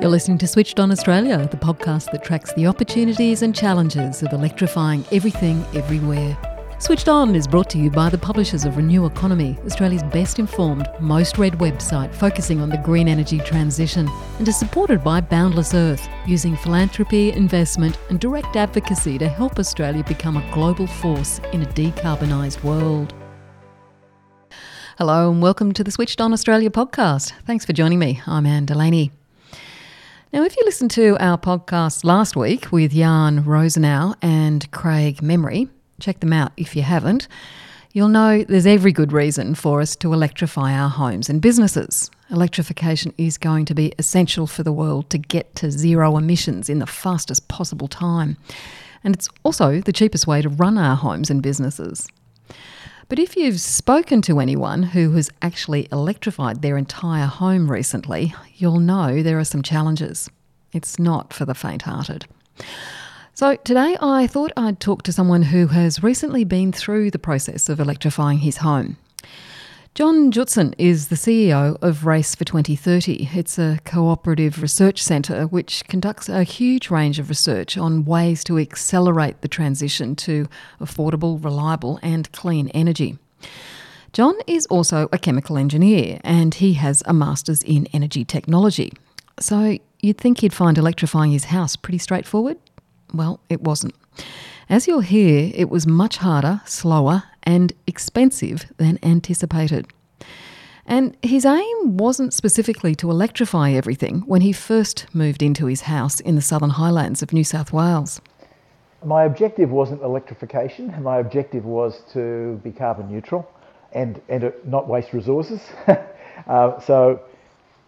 You're listening to Switched On Australia, the podcast that tracks the opportunities and challenges of electrifying everything everywhere. Switched On is brought to you by the publishers of Renew Economy, Australia's best informed, most read website focusing on the green energy transition, and is supported by Boundless Earth, using philanthropy, investment, and direct advocacy to help Australia become a global force in a decarbonised world. Hello and welcome to the Switched On Australia podcast. Thanks for joining me. I'm Anne Delaney. Now, if you listened to our podcast last week with Jan Rosenow and Craig Memery, check them out if you haven't, you'll know there's every good reason for us to electrify our homes and businesses. Electrification is going to be essential for the world to get to zero emissions in the fastest possible time. And it's also the cheapest way to run our homes and businesses. But if you've spoken to anyone who has actually electrified their entire home recently, you'll know there are some challenges. It's not for the faint hearted. So, today I thought I'd talk to someone who has recently been through the process of electrifying his home. Jon Jutsen is the CEO of Race for 2030. It's a cooperative research centre which conducts a huge range of research on ways to accelerate the transition to affordable, reliable, and clean energy. Jon is also a chemical engineer and he has a master's in energy technology. So you'd think he'd find electrifying his house pretty straightforward? Well, it wasn't. As you'll hear, it was much harder, slower, and expensive than anticipated. And his aim wasn't specifically to electrify everything when he first moved into his house in the southern highlands of New South Wales. My objective wasn't electrification. My objective was to be carbon neutral and, and not waste resources. uh, so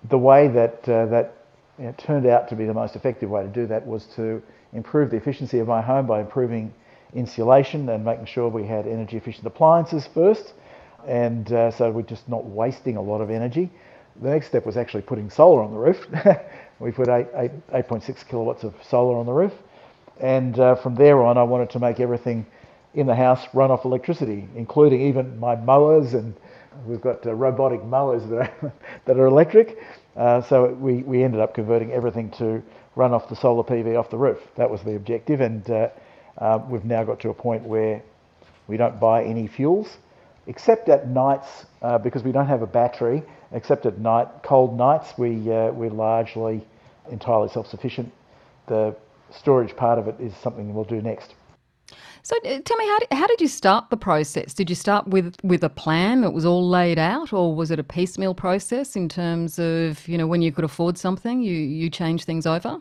the way that uh, that you know, turned out to be the most effective way to do that was to improve the efficiency of my home by improving insulation and making sure we had energy efficient appliances first. And uh, so we're just not wasting a lot of energy. The next step was actually putting solar on the roof. we put 8.6 kilowatts of solar on the roof. And uh, from there on, I wanted to make everything in the house run off electricity, including even my mowers. And we've got uh, robotic mowers that are, that are electric. Uh, so we, we ended up converting everything to run off the solar PV off the roof. That was the objective, and uh, we've now got to a point where we don't buy any fuels, except at nights uh, because we don't have a battery. Except at night, cold nights, we uh, we're largely entirely self-sufficient. The storage part of it is something we'll do next. So uh, tell me, how did, how did you start the process? Did you start with, with a plan that was all laid out, or was it a piecemeal process in terms of you know when you could afford something, you you change things over?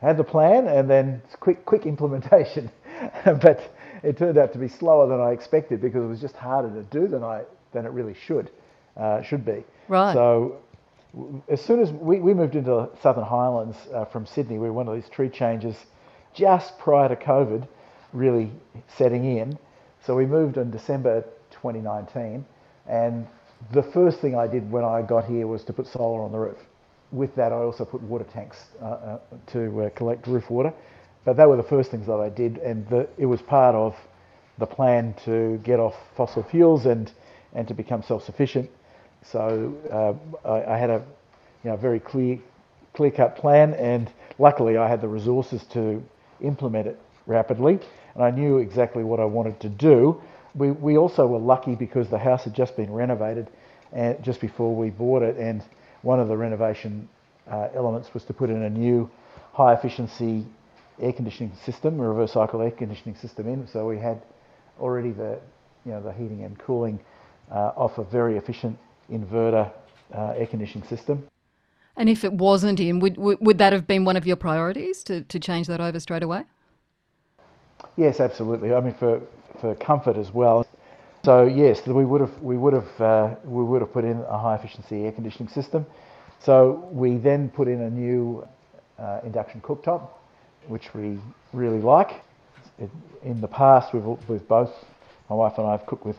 Had the plan and then quick quick implementation, but it turned out to be slower than I expected because it was just harder to do than I than it really should uh, should be. Right. So as soon as we, we moved into the Southern Highlands uh, from Sydney, we were one of these tree changes just prior to COVID really setting in. So we moved in December 2019, and the first thing I did when I got here was to put solar on the roof. With that, I also put water tanks uh, uh, to uh, collect roof water. But they were the first things that I did, and the, it was part of the plan to get off fossil fuels and, and to become self-sufficient. So uh, I, I, had a you know, very clear, clear-cut plan, and luckily I had the resources to implement it rapidly and I knew exactly what I wanted to do. We, we also were lucky because the house had just been renovated and just before we bought it, and one of the renovation uh, elements was to put in a new high efficiency air conditioning system, a reverse cycle air conditioning system in. So we had already the you know the heating and cooling uh, off a very efficient inverter uh, air conditioning system. And if it wasn't in, would, would that have been one of your priorities to, to change that over straight away? Yes, absolutely. I mean, for, for comfort as well. So yes, we would have we would have uh, we would have put in a high efficiency air conditioning system. So we then put in a new uh, induction cooktop, which we really like. It, in the past, we've, we've both my wife and I have cooked with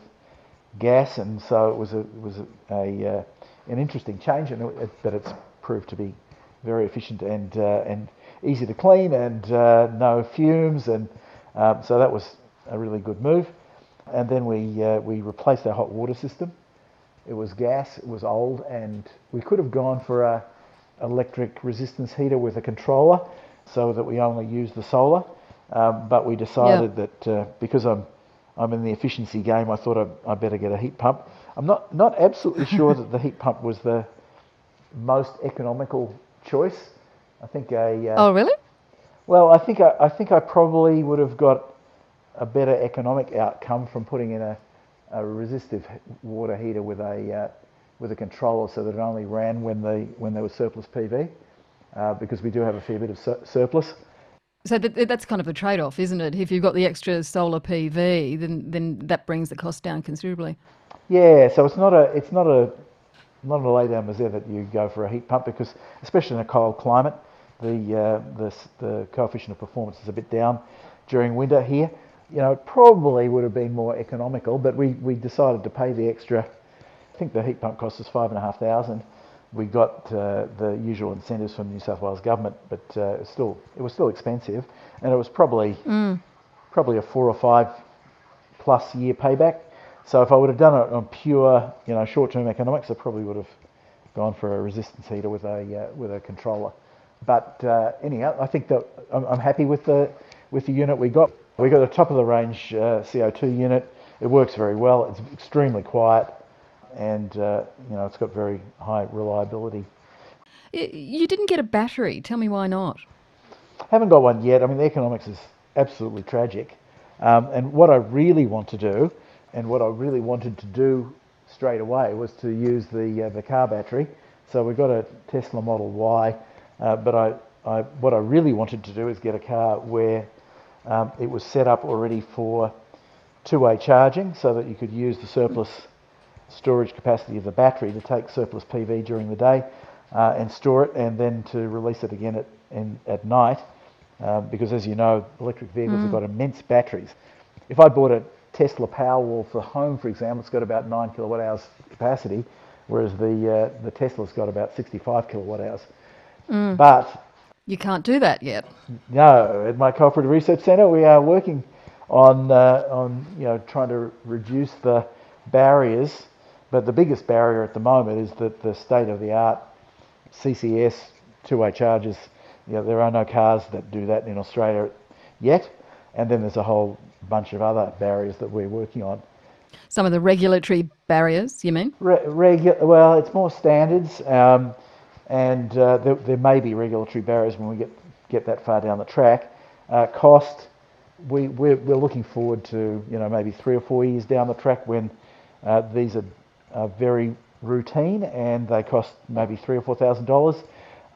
gas, and so it was a it was a, a uh, an interesting change, and it, but it's proved to be very efficient and uh, and easy to clean, and uh, no fumes and um, so that was a really good move. And then we, uh, we replaced our hot water system. It was gas, it was old, and we could have gone for a, electric resistance heater with a controller so that we only use the solar. Um, but we decided that uh, because I'm I'm in the efficiency game, I thought I, I better get a heat pump. I'm not not absolutely sure that the heat pump was the most economical choice. I think a uh, Oh, really? well, I think I, I think I probably would have got a better economic outcome from putting in a, a resistive water heater with a uh, with a controller so that it only ran when the when there was surplus PV, uh, because we do have a fair bit of sur- surplus. So that, that's kind of a trade-off, isn't it? If you've got the extra solar PV, then then that brings the cost down considerably. Yeah, so it's not a it's not a not a lay down misère that you go for a heat pump because especially in a cold climate, the uh, the the coefficient of performance is a bit down during winter here. You know, it probably would have been more economical, but we, we decided to pay the extra. I think the heat pump cost us five and a half thousand. We got uh, the usual incentives from the New South Wales government, but uh, it still it was still expensive, and it was probably probably a four or five plus year payback. So if I would have done it on pure, you know, short-term economics, I probably would have gone for a resistance heater with a uh, with a controller. But uh, anyhow, I think that I'm, I'm happy with the with the unit we got. We got a top of the range uh, CO2 unit. It works very well. It's extremely quiet, and uh, you know, it's got very high reliability. You didn't get a battery. Tell me why not? I Haven't got one yet. I mean, the economics is absolutely tragic. Um, and what I really want to do, and what I really wanted to do straight away, was to use the uh, the car battery. So we've got a Tesla Model Y, uh, but I, I what I really wanted to do is get a car where um, it was set up already for two-way charging, so that you could use the surplus storage capacity of the battery to take surplus PV during the day uh, and store it, and then to release it again at in, at night. Uh, because as you know, electric vehicles have got immense batteries. If I bought a Tesla Powerwall for home, for example, it's got about nine kilowatt hours capacity, whereas the uh, the Tesla's got about 65 kilowatt hours. But You can't do that yet. no, at my cooperative research centre, we are working on uh, on you know trying to reduce the barriers. But the biggest barrier at the moment is that the state of the art CCS two-way chargers. You know, there are no cars that do that in Australia yet, and then there's a whole bunch of other barriers that we're working on. Some of the regulatory barriers, you mean? Re- regu- well, it's more standards, um, and uh, there, there may be regulatory barriers when we get get that far down the track. Uh, cost, we we're, we're looking forward to you know maybe three or four years down the track when uh, these are, are very routine and they cost maybe three or four thousand dollars.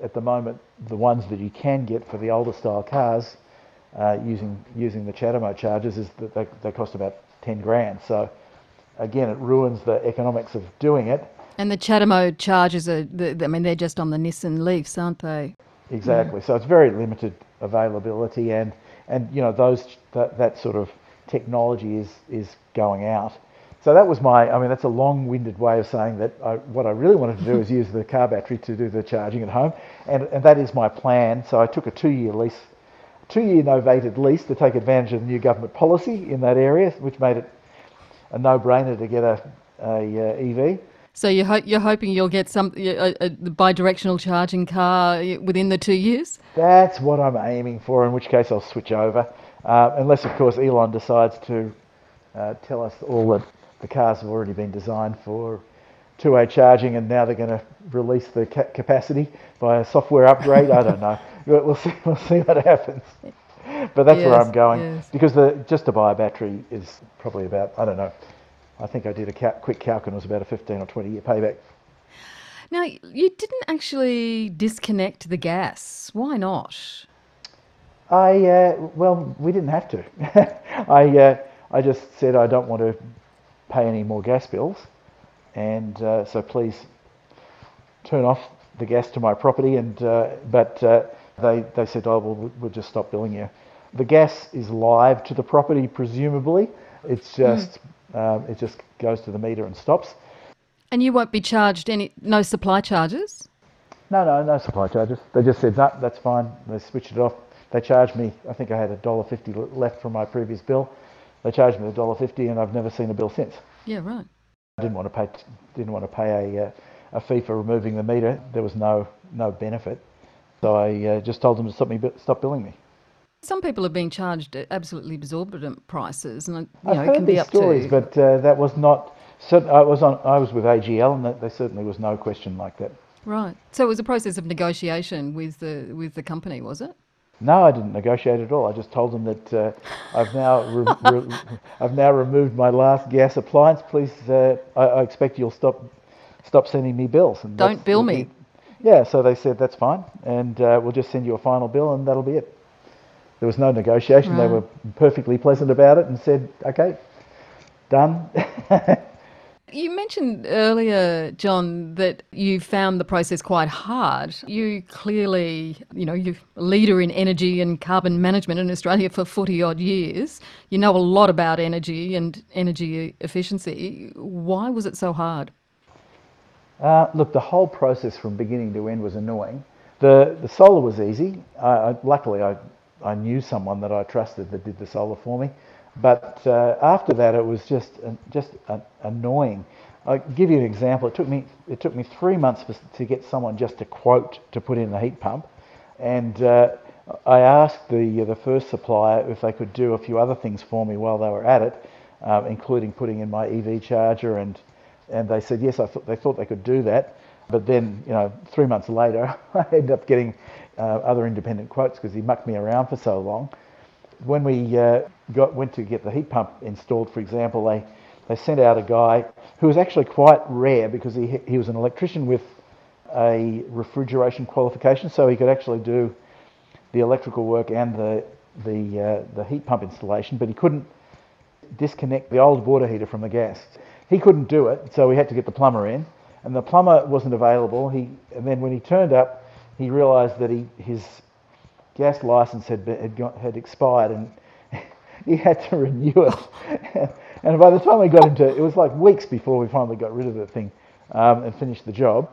At the moment, the ones that you can get for the older style cars uh, using using the CHAdeMO chargers is that they, they cost about ten grand. So again, it ruins the economics of doing it. And the CHAdeMO charges are, I mean, they're just on the Nissan Leafs, aren't they? Exactly. So it's very limited availability, and and you know those that, that sort of technology is is going out. So that was my. I mean, that's a long-winded way of saying that I, what I really wanted to do is use the car battery to do the charging at home, and and that is my plan. So I took a two-year lease, two-year novated lease to take advantage of the new government policy in that area, which made it a no-brainer to get a a uh, EV. So you're, ho- you're hoping you'll get some a, a bi-directional charging car within the two years? That's what I'm aiming for, in which case I'll switch over. Uh, unless, of course, Elon decides to uh, tell us all that the cars have already been designed for two-way charging and now they're going to release the ca- capacity by a software upgrade. I don't know. We'll see, we'll see what happens. But that's where I'm going. yes. Because the, just to buy a battery is probably about, I don't know, I think I did a quick calc and it was about a 15 or 20 year payback. Now, you didn't actually disconnect the gas. Why not? I uh, well, we didn't have to. I uh, I just said I don't want to pay any more gas bills, and uh, so please turn off the gas to my property. And uh, but uh, they they said, oh, well, we'll just stop billing you. The gas is live to the property, presumably. It's just um, it just goes to the meter and stops. And you won't be charged any no supply charges? No, no, no supply charges. They just said, no, that's fine. They switched it off. They charged me, I think I had a dollar fifty left from my previous bill. They charged me a dollar fifty, and I've never seen a bill since. Yeah, right. I didn't want to pay, didn't want to pay a, uh, a fee for removing the meter, there was no no benefit. So I uh, just told them to stop me stop billing me. Some people are being charged absolutely exorbitant prices, and you I've know, it heard can be these up stories, to. but uh, that was not. I was on. I was with AGL, and that, there certainly was no question like that. Right. So it was a process of negotiation with the with the company, was it? No, I didn't negotiate at all. I just told them that uh, I've now re- re- I've now removed my last gas appliance. Please, uh, I, I expect you'll stop stop sending me bills. And Don't bill me. Yeah, so they said that's fine, and uh, we'll just send you a final bill, and that'll be it. There was no negotiation. They were perfectly pleasant about it and said, "Okay, done." You mentioned earlier, Jon, that you found the process quite hard. You clearly, you know, you're a leader in energy and carbon management in Australia for 40 odd years. You know a lot about energy and energy efficiency. Why was it so hard? Uh, look, the whole process from beginning to end was annoying. The the solar was easy. I, I, luckily, I I knew someone that I trusted that did the solar for me. But uh, after that, it was just just annoying. I'll give you an example. It took me it took me three months for, to get someone just to quote to put in the heat pump, and uh, I asked the the first supplier if they could do a few other things for me while they were at it, uh, including putting in my EV charger and and they said yes. I thought they thought they could do that, but then you know three months later I ended up getting uh, other independent quotes because he mucked me around for so long. When we uh, got went to get the heat pump installed, for example, they they sent out a guy who was actually quite rare because he he was an electrician with a refrigeration qualification, so he could actually do the electrical work and the the uh, the heat pump installation, but he couldn't disconnect the old water heater from the gas. He couldn't do it, so we had to get the plumber in, and the plumber wasn't available. He and then when he turned up, he realised that he his gas license had been, had, got, had expired and he had to renew it. and by the time we got into it it was like weeks before we finally got rid of the thing um, and finished the job.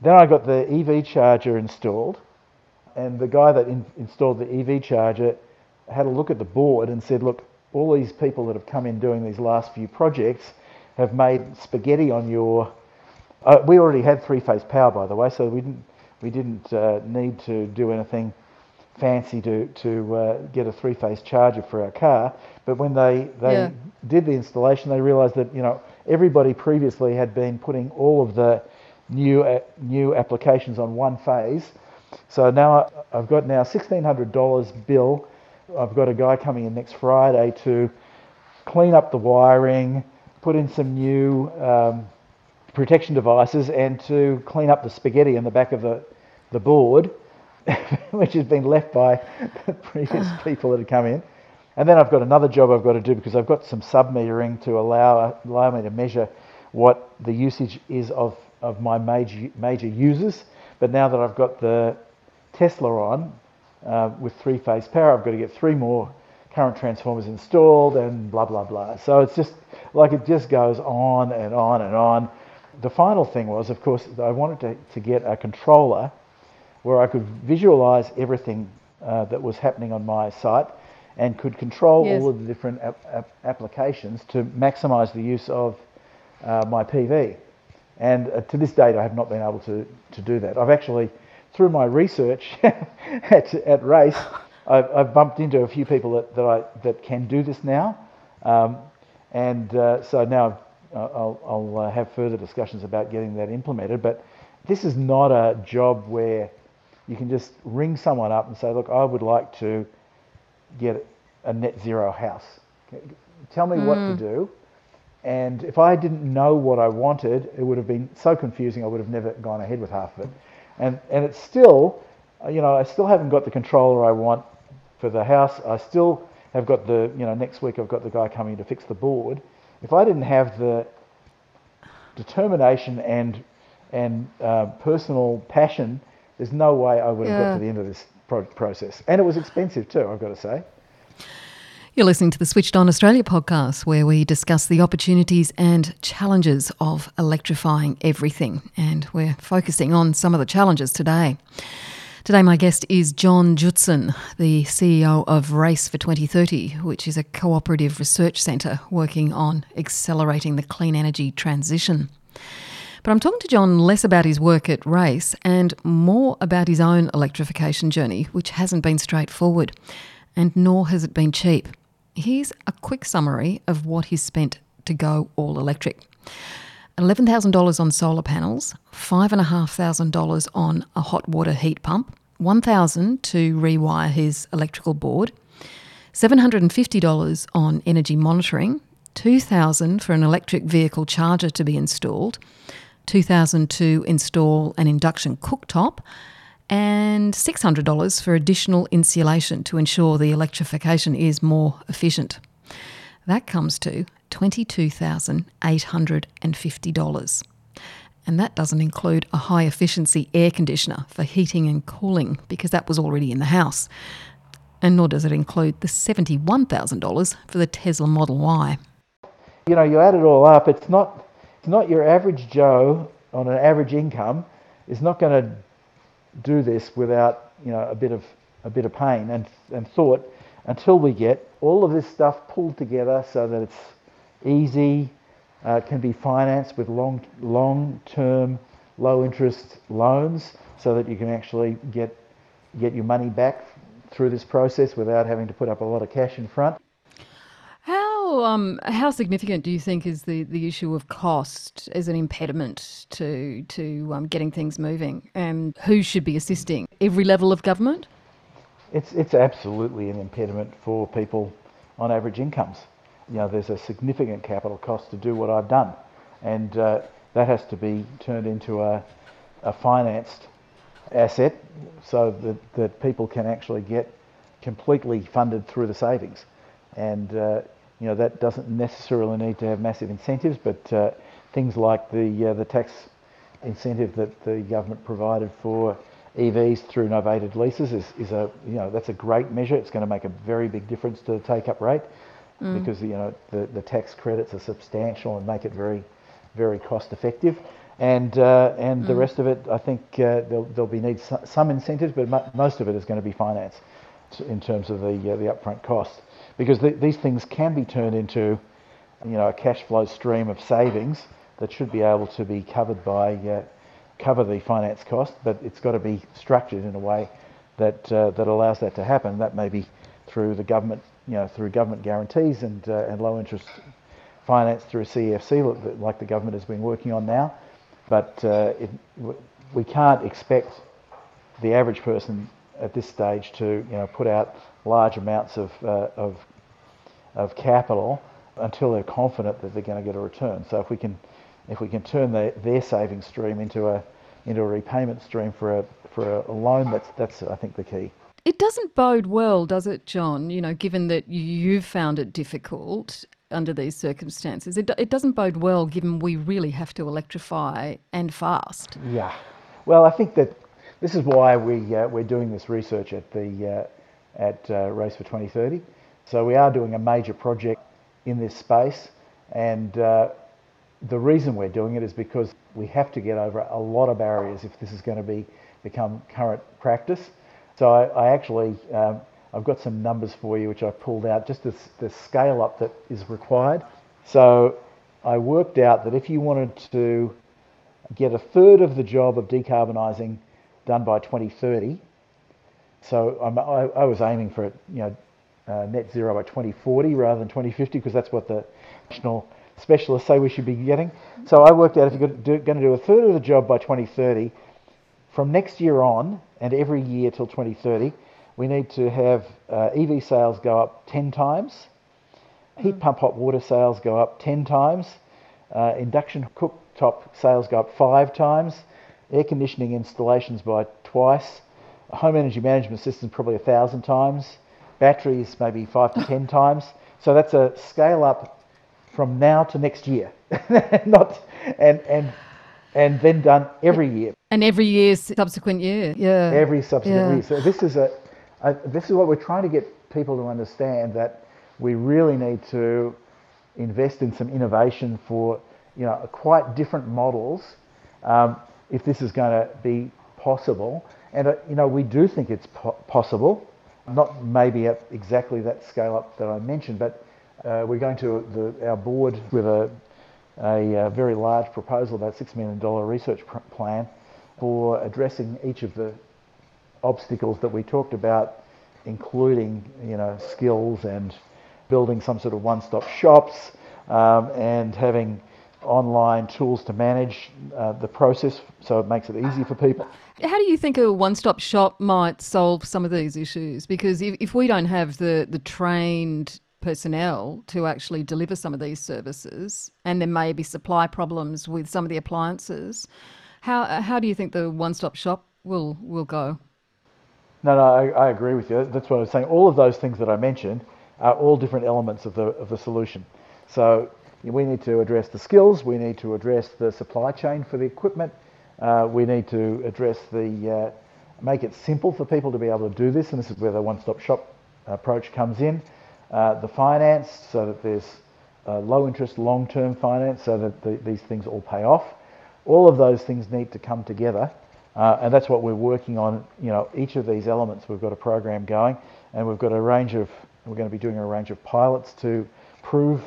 Then I got the EV charger installed, and the guy that in, installed the EV charger had a look at the board and said, "Look, all these people that have come in doing these last few projects have made spaghetti on your." Uh, we already had three-phase power, by the way, so we didn't we didn't uh, need to do anything fancy to to uh, get a three-phase charger for our car. But when they they Yeah. did the installation, they realised that you know everybody previously had been putting all of the new uh, new applications on one phase. So now I've got now sixteen hundred dollars bill. I've got a guy coming in next Friday to clean up the wiring, put in some new um, protection devices, and to clean up the spaghetti in the back of the the board, which has been left by the previous people that had come in. And then I've got another job I've got to do because I've got some sub metering to allow allow me to measure what the usage is of, of my major major users. But now that I've got the Tesla on uh, with three phase power, I've got to get three more current transformers installed and blah blah blah. So it's just like it just goes on and on and on. The final thing was, of course, I wanted to, to get a controller where I could visualize everything uh, that was happening on my site and could control Yes. all of the different ap- ap- applications to maximize the use of uh, my PV. And uh, to this date, I have not been able to, to do that. I've actually, through my research at, at Race, I've, I've bumped into a few people that, that, I, that can do this now. Um, and uh, so now I'll, I'll uh, have further discussions about getting that implemented. But this is not a job where you can just ring someone up and say, look, I would like to get a net zero house. Tell me what to do. And if I didn't know what I wanted, it would have been so confusing. I would have never gone ahead with half of it. And and it's still, uh, you know, I still haven't got the controller I want for the house. I still have got the, you know, next week I've got the guy coming to fix the board. If I didn't have the determination and and uh, personal passion, there's no way I would have Yeah. got to the end of this pro- process. And it was expensive too, I've got to say. You're listening to the Switched On Australia podcast, where we discuss the opportunities and challenges of electrifying everything. And we're focusing on some of the challenges today. Today, my guest is Jon Jutsen, the CEO of Race for 2030, which is a cooperative research centre working on accelerating the clean energy transition. But I'm talking to Jon less about his work at Race and more about his own electrification journey, which hasn't been straightforward, and nor has it been cheap. Here's a quick summary of what he's spent to go all electric. $11,000 on solar panels, $5,500 on a hot water heat pump, $1,000 to rewire his electrical board, $750 on energy monitoring, 2000 for an electric vehicle charger to be installed, 2000 to install an induction cooktop, and $600 for additional insulation to ensure the electrification is more efficient. That comes to $22,850. And that doesn't include a high efficiency air conditioner for heating and cooling because that was already in the house. And nor does it include the $71,000 for the Tesla Model Y. You know, you add it all up, it's not, it's not your average Joe on an average income is not going to do this without, you know, a bit of, a bit of pain and, and thought until we get all of this stuff pulled together so that it's easy, uh, can be financed with long, long-term, low-interest loans, so that you can actually get get your money back through this process without having to put up a lot of cash in front. How um, how significant do you think is the, the issue of cost as an impediment to to um, getting things moving, and who should be assisting? Every level of government. It's it's absolutely an impediment for people on average incomes you know, there's a significant capital cost to do what I've done. And uh, that has to be turned into a, a financed asset so that, that people can actually get completely funded through the savings. And, uh, you know, that doesn't necessarily need to have massive incentives, but uh, things like the, uh, the tax incentive that the government provided for EVs through novated leases is, is a, you know, that's a great measure. It's going to make a very big difference to the take-up rate mm. because you know the, the tax credits are substantial and make it very, very cost effective. And uh, and mm. the rest of it, I think uh, there'll, there'll be need some incentives, but most of it is going to be financed in terms of the uh, the upfront cost, because the, these things can be turned into, you know, a cash flow stream of savings that should be able to be covered by uh, cover the finance cost, but it's got to be structured in a way that uh, that allows that to happen. That may be through the government you know, through government guarantees and, uh, and low interest finance through CEFC, like the government has been working on now. But uh, it, we can't expect the average person at this stage to you know, put out large amounts of, uh, of, of capital until they're confident that they're going to get a return. So if we can, if we can turn the, their savings stream into a, into a repayment stream for a, for a loan, that's, that's I think the key. It doesn't bode well, does it, Jon? You know, given that you've found it difficult under these circumstances, it, it doesn't bode well given we really have to electrify and fast. Yeah. Well, I think that this is why we, uh, we're doing this research at, the, uh, at uh, Race for 2030. So we are doing a major project in this space, and uh, the reason we're doing it is because we have to get over a lot of barriers if this is going to be become current practice. So I, I actually, um, I've got some numbers for you which I pulled out, just the, the scale up that is required. So I worked out that if you wanted to get a third of the job of decarbonising done by 2030, so I, I was aiming for you know uh, net zero by 2040 rather than 2050 because that's what the national specialists say we should be getting. So I worked out if you're going to do a third of the job by 2030, from next year on, and every year till 2030, we need to have uh, EV sales go up 10 times, heat mm. pump hot water sales go up 10 times, uh, induction cooktop sales go up five times, air conditioning installations by twice, home energy management systems probably a thousand times, batteries maybe five to 10 times. So that's a scale up from now to next year, not and and and then done every year. And every year, subsequent year, yeah. Every subsequent yeah. year. So this is a, a, this is what we're trying to get people to understand that we really need to invest in some innovation for you know quite different models um, if this is going to be possible. And uh, you know we do think it's po- possible, not maybe at exactly that scale up that I mentioned, but uh, we're going to the, our board with a a, uh, very large proposal, about $6 million research plan for addressing each of the obstacles that we talked about, including you know skills and building some sort of one-stop shops um, and having online tools to manage uh, the process so it makes it easy for people. How do you think a one-stop shop might solve some of these issues? Because if, if we don't have the, the trained personnel to actually deliver some of these services, and there may be supply problems with some of the appliances, how, how do you think the one-stop shop will, will go? No, no, I, I agree with you. That's what I was saying. All of those things that I mentioned are all different elements of the, of the solution. So we need to address the skills, we need to address the supply chain for the equipment, uh, we need to address the, uh, make it simple for people to be able to do this, and this is where the one-stop shop approach comes in. Uh, the finance, so that there's uh, low interest, long-term finance, so that the, these things all pay off. All of those things need to come together, uh, and that's what we're working on. You know, each of these elements, we've got a program going, and we've got a range of, we're going to be doing a range of pilots to prove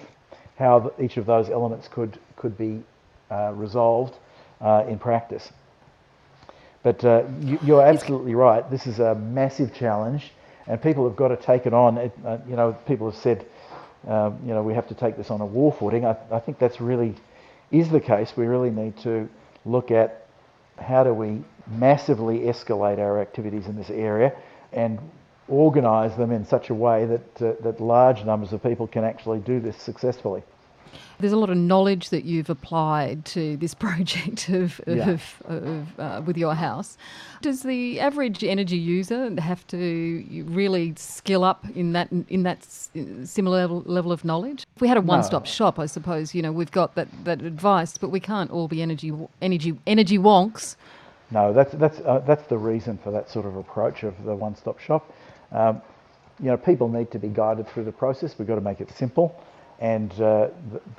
how each of those elements could, could be uh, resolved uh, in practice. But uh, you, are absolutely right. This is a massive challenge, and people have got to take it on. It, uh, you know, people have said, um, you know, we have to take this on a war footing. I, I think that's really is the case. We really need to look at how do we massively escalate our activities in this area and organise them in such a way that, uh, that large numbers of people can actually do this successfully. There's a lot of knowledge that you've applied to this project of, yeah. of, of uh, with your house. Does the average energy user have to really skill up in that in that similar level, level of knowledge? If we had a one-stop no. shop, I suppose you know we've got that, that advice, but we can't all be energy energy energy wonks. No, that's that's uh, that's the reason for that sort of approach of the one-stop shop. Um, you know, people need to be guided through the process. We've got to make it simple, and uh,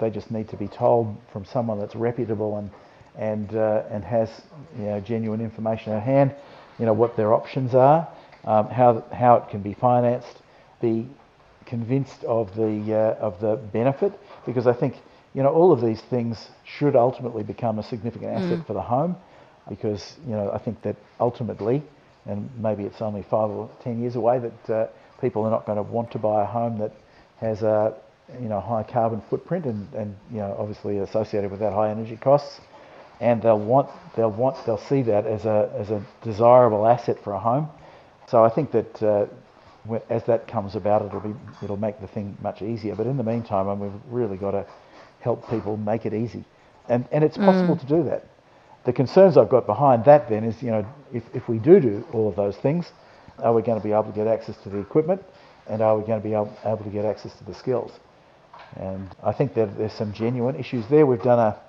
they just need to be told from someone that's reputable and and uh, and has you know genuine information at hand. You know what their options are, um, how how it can be financed, be convinced of the uh, of the benefit, because I think you know all of these things should ultimately become a significant asset mm. for the home, because you know I think that ultimately and maybe it's only five or ten years away that uh, people are not going to want to buy a home that has a you know high carbon footprint and, and you know obviously associated with that high energy costs. And they'll want they'll want they'll see that as a as a desirable asset for a home. So I think that uh, as that comes about it'll be it'll make the thing much easier. But in the meantime I mean, we've really got to help people make it easy. And and it's possible mm. to do that. The concerns I've got behind that then is, you know, if, if we do do all of those things, are we going to be able to get access to the equipment? And are we going to be able, able to get access to the skills? And I think that there's some genuine issues there. We've done a,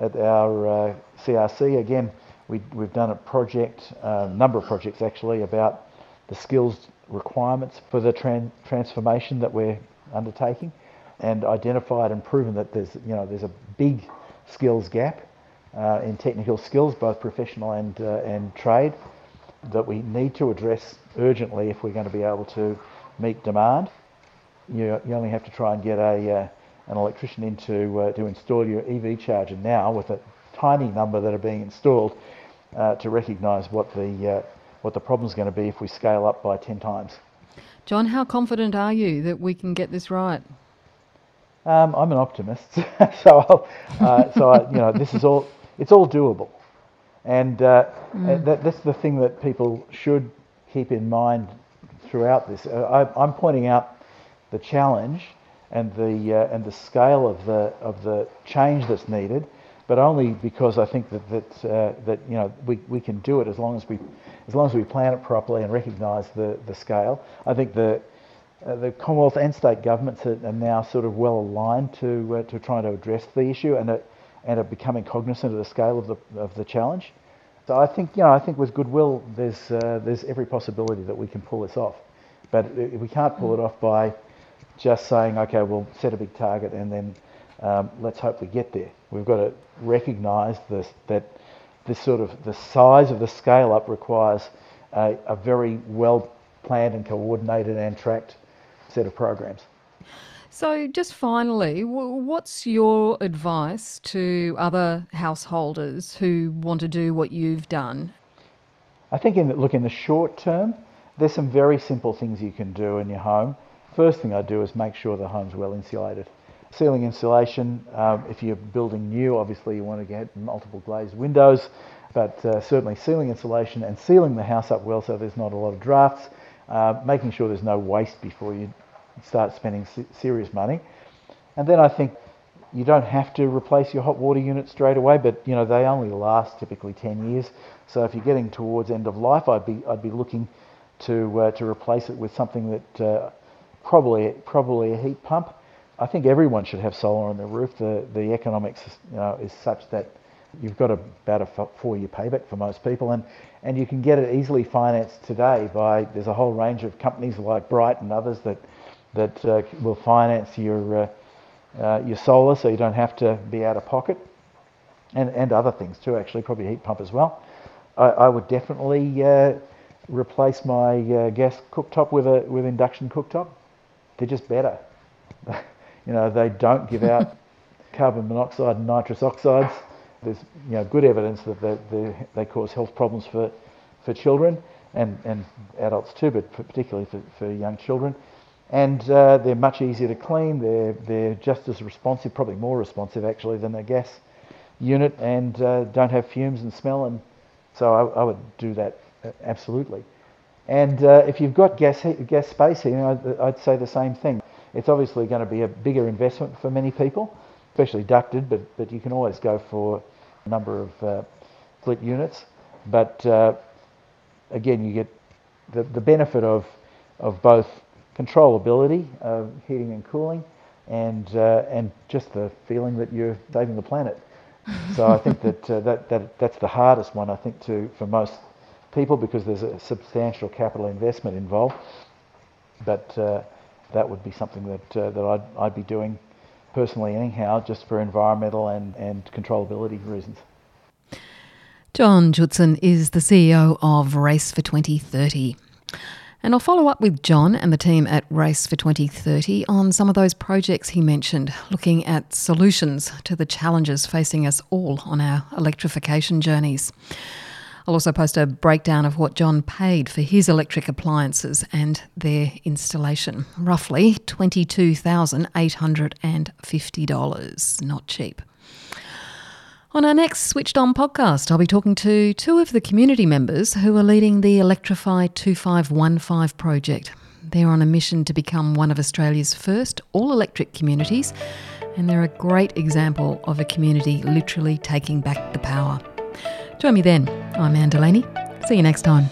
at our uh, CRC, again, we, we've done a project, a number of projects actually, about the skills requirements for the tran- transformation that we're undertaking and identified and proven that there's, you know, there's a big skills gap uh, in technical skills, both professional and, uh, and trade, that we need to address urgently if we're going to be able to meet demand. You, you only have to try and get a, uh, an electrician in to, uh, to install your EV charger now with a tiny number that are being installed uh, to recognise what the, uh, what the problem is going to be if we scale up by 10 times. Jon, how confident are you that we can get this right? Um, I'm an optimist, so uh, so I, you know this is all it's all doable. And uh, mm. that, that's the thing that people should keep in mind throughout this. Uh, I, am pointing out the challenge and the uh, and the scale of the of the change that's needed, but only because I think that that uh, that you know we, we can do it as long as we as long as we plan it properly and recognise the the scale. I think the uh, the Commonwealth and state governments are, are, now sort of well aligned to uh, to trying to address the issue, and and are becoming cognizant of the scale of the of the challenge. So I think you know I think with goodwill there's uh, there's every possibility that we can pull this off, but we can't pull it off by just saying okay we'll set a big target and then um, let's hope we get there. We've got to recognise this that this sort of the size of the scale up requires a, a very well planned and coordinated and tracked set of programs. So, just finally, what's your advice to other householders who want to do what you've done? I think, in the, look, in the short term, there's some very simple things you can do in your home. First thing I do is make sure the home's well insulated. Ceiling insulation, um, if you're building new, obviously you want to get multiple glazed windows, but uh, certainly ceiling insulation and sealing the house up well so there's not a lot of drafts, uh, making sure there's no waste before you start spending serious money. And then I think you don't have to replace your hot water unit straight away, but you know they only last typically 10 years. So if you're getting towards end of life, I'd be I'd be looking to uh, to replace it with something that uh, probably probably a heat pump. I think everyone should have solar on their roof. The the economics you know, is such that you've got about a four-year payback for most people, and and you can get it easily financed today by there's a whole range of companies like Brighte and others that that uh, will finance your uh, uh, your solar, so you don't have to be out of pocket, and and other things too. Actually, probably heat pump as well. I, I would definitely uh, replace my uh, gas cooktop with a with induction cooktop. They're just better. you know, they don't give out carbon monoxide and nitrous oxides. There's you know good evidence that they, they, they cause health problems for for children and, and adults too, but particularly for, for young children and uh, they're much easier to clean. They're they're just as responsive, probably more responsive actually than a gas unit, and uh, don't have fumes and smell. And so I, I would do that uh, absolutely. And uh, if you've got gas gas space heating, I'd, I'd, say the same thing. It's obviously going to be a bigger investment for many people, especially ducted, but but you can always go for a number of uh, split units. But uh, again, you get the, the benefit of of both controllability of heating and cooling, and uh, and just the feeling that you're saving the planet. so I think that, uh, that that that's the hardest one I think to for most people because there's a substantial capital investment involved. But uh, that would be something that uh, that I'd I'd be doing personally anyhow, just for environmental and and controllability reasons. Jon Jutsen is the CEO of Race for 2030. And I'll follow up with Jon and the team at Race for 2030 on some of those projects he mentioned, looking at solutions to the challenges facing us all on our electrification journeys. I'll also post a breakdown of what Jon paid for his electric appliances and their installation. Roughly $22,850. Not cheap. On our next Switched On podcast, I'll be talking to two of the community members who are leading the Electrify 2515 project. They're on a mission to become one of Australia's first all electric communities, and they're a great example of a community literally taking back the power. Join me then. I'm Anne Delaney. See you next time.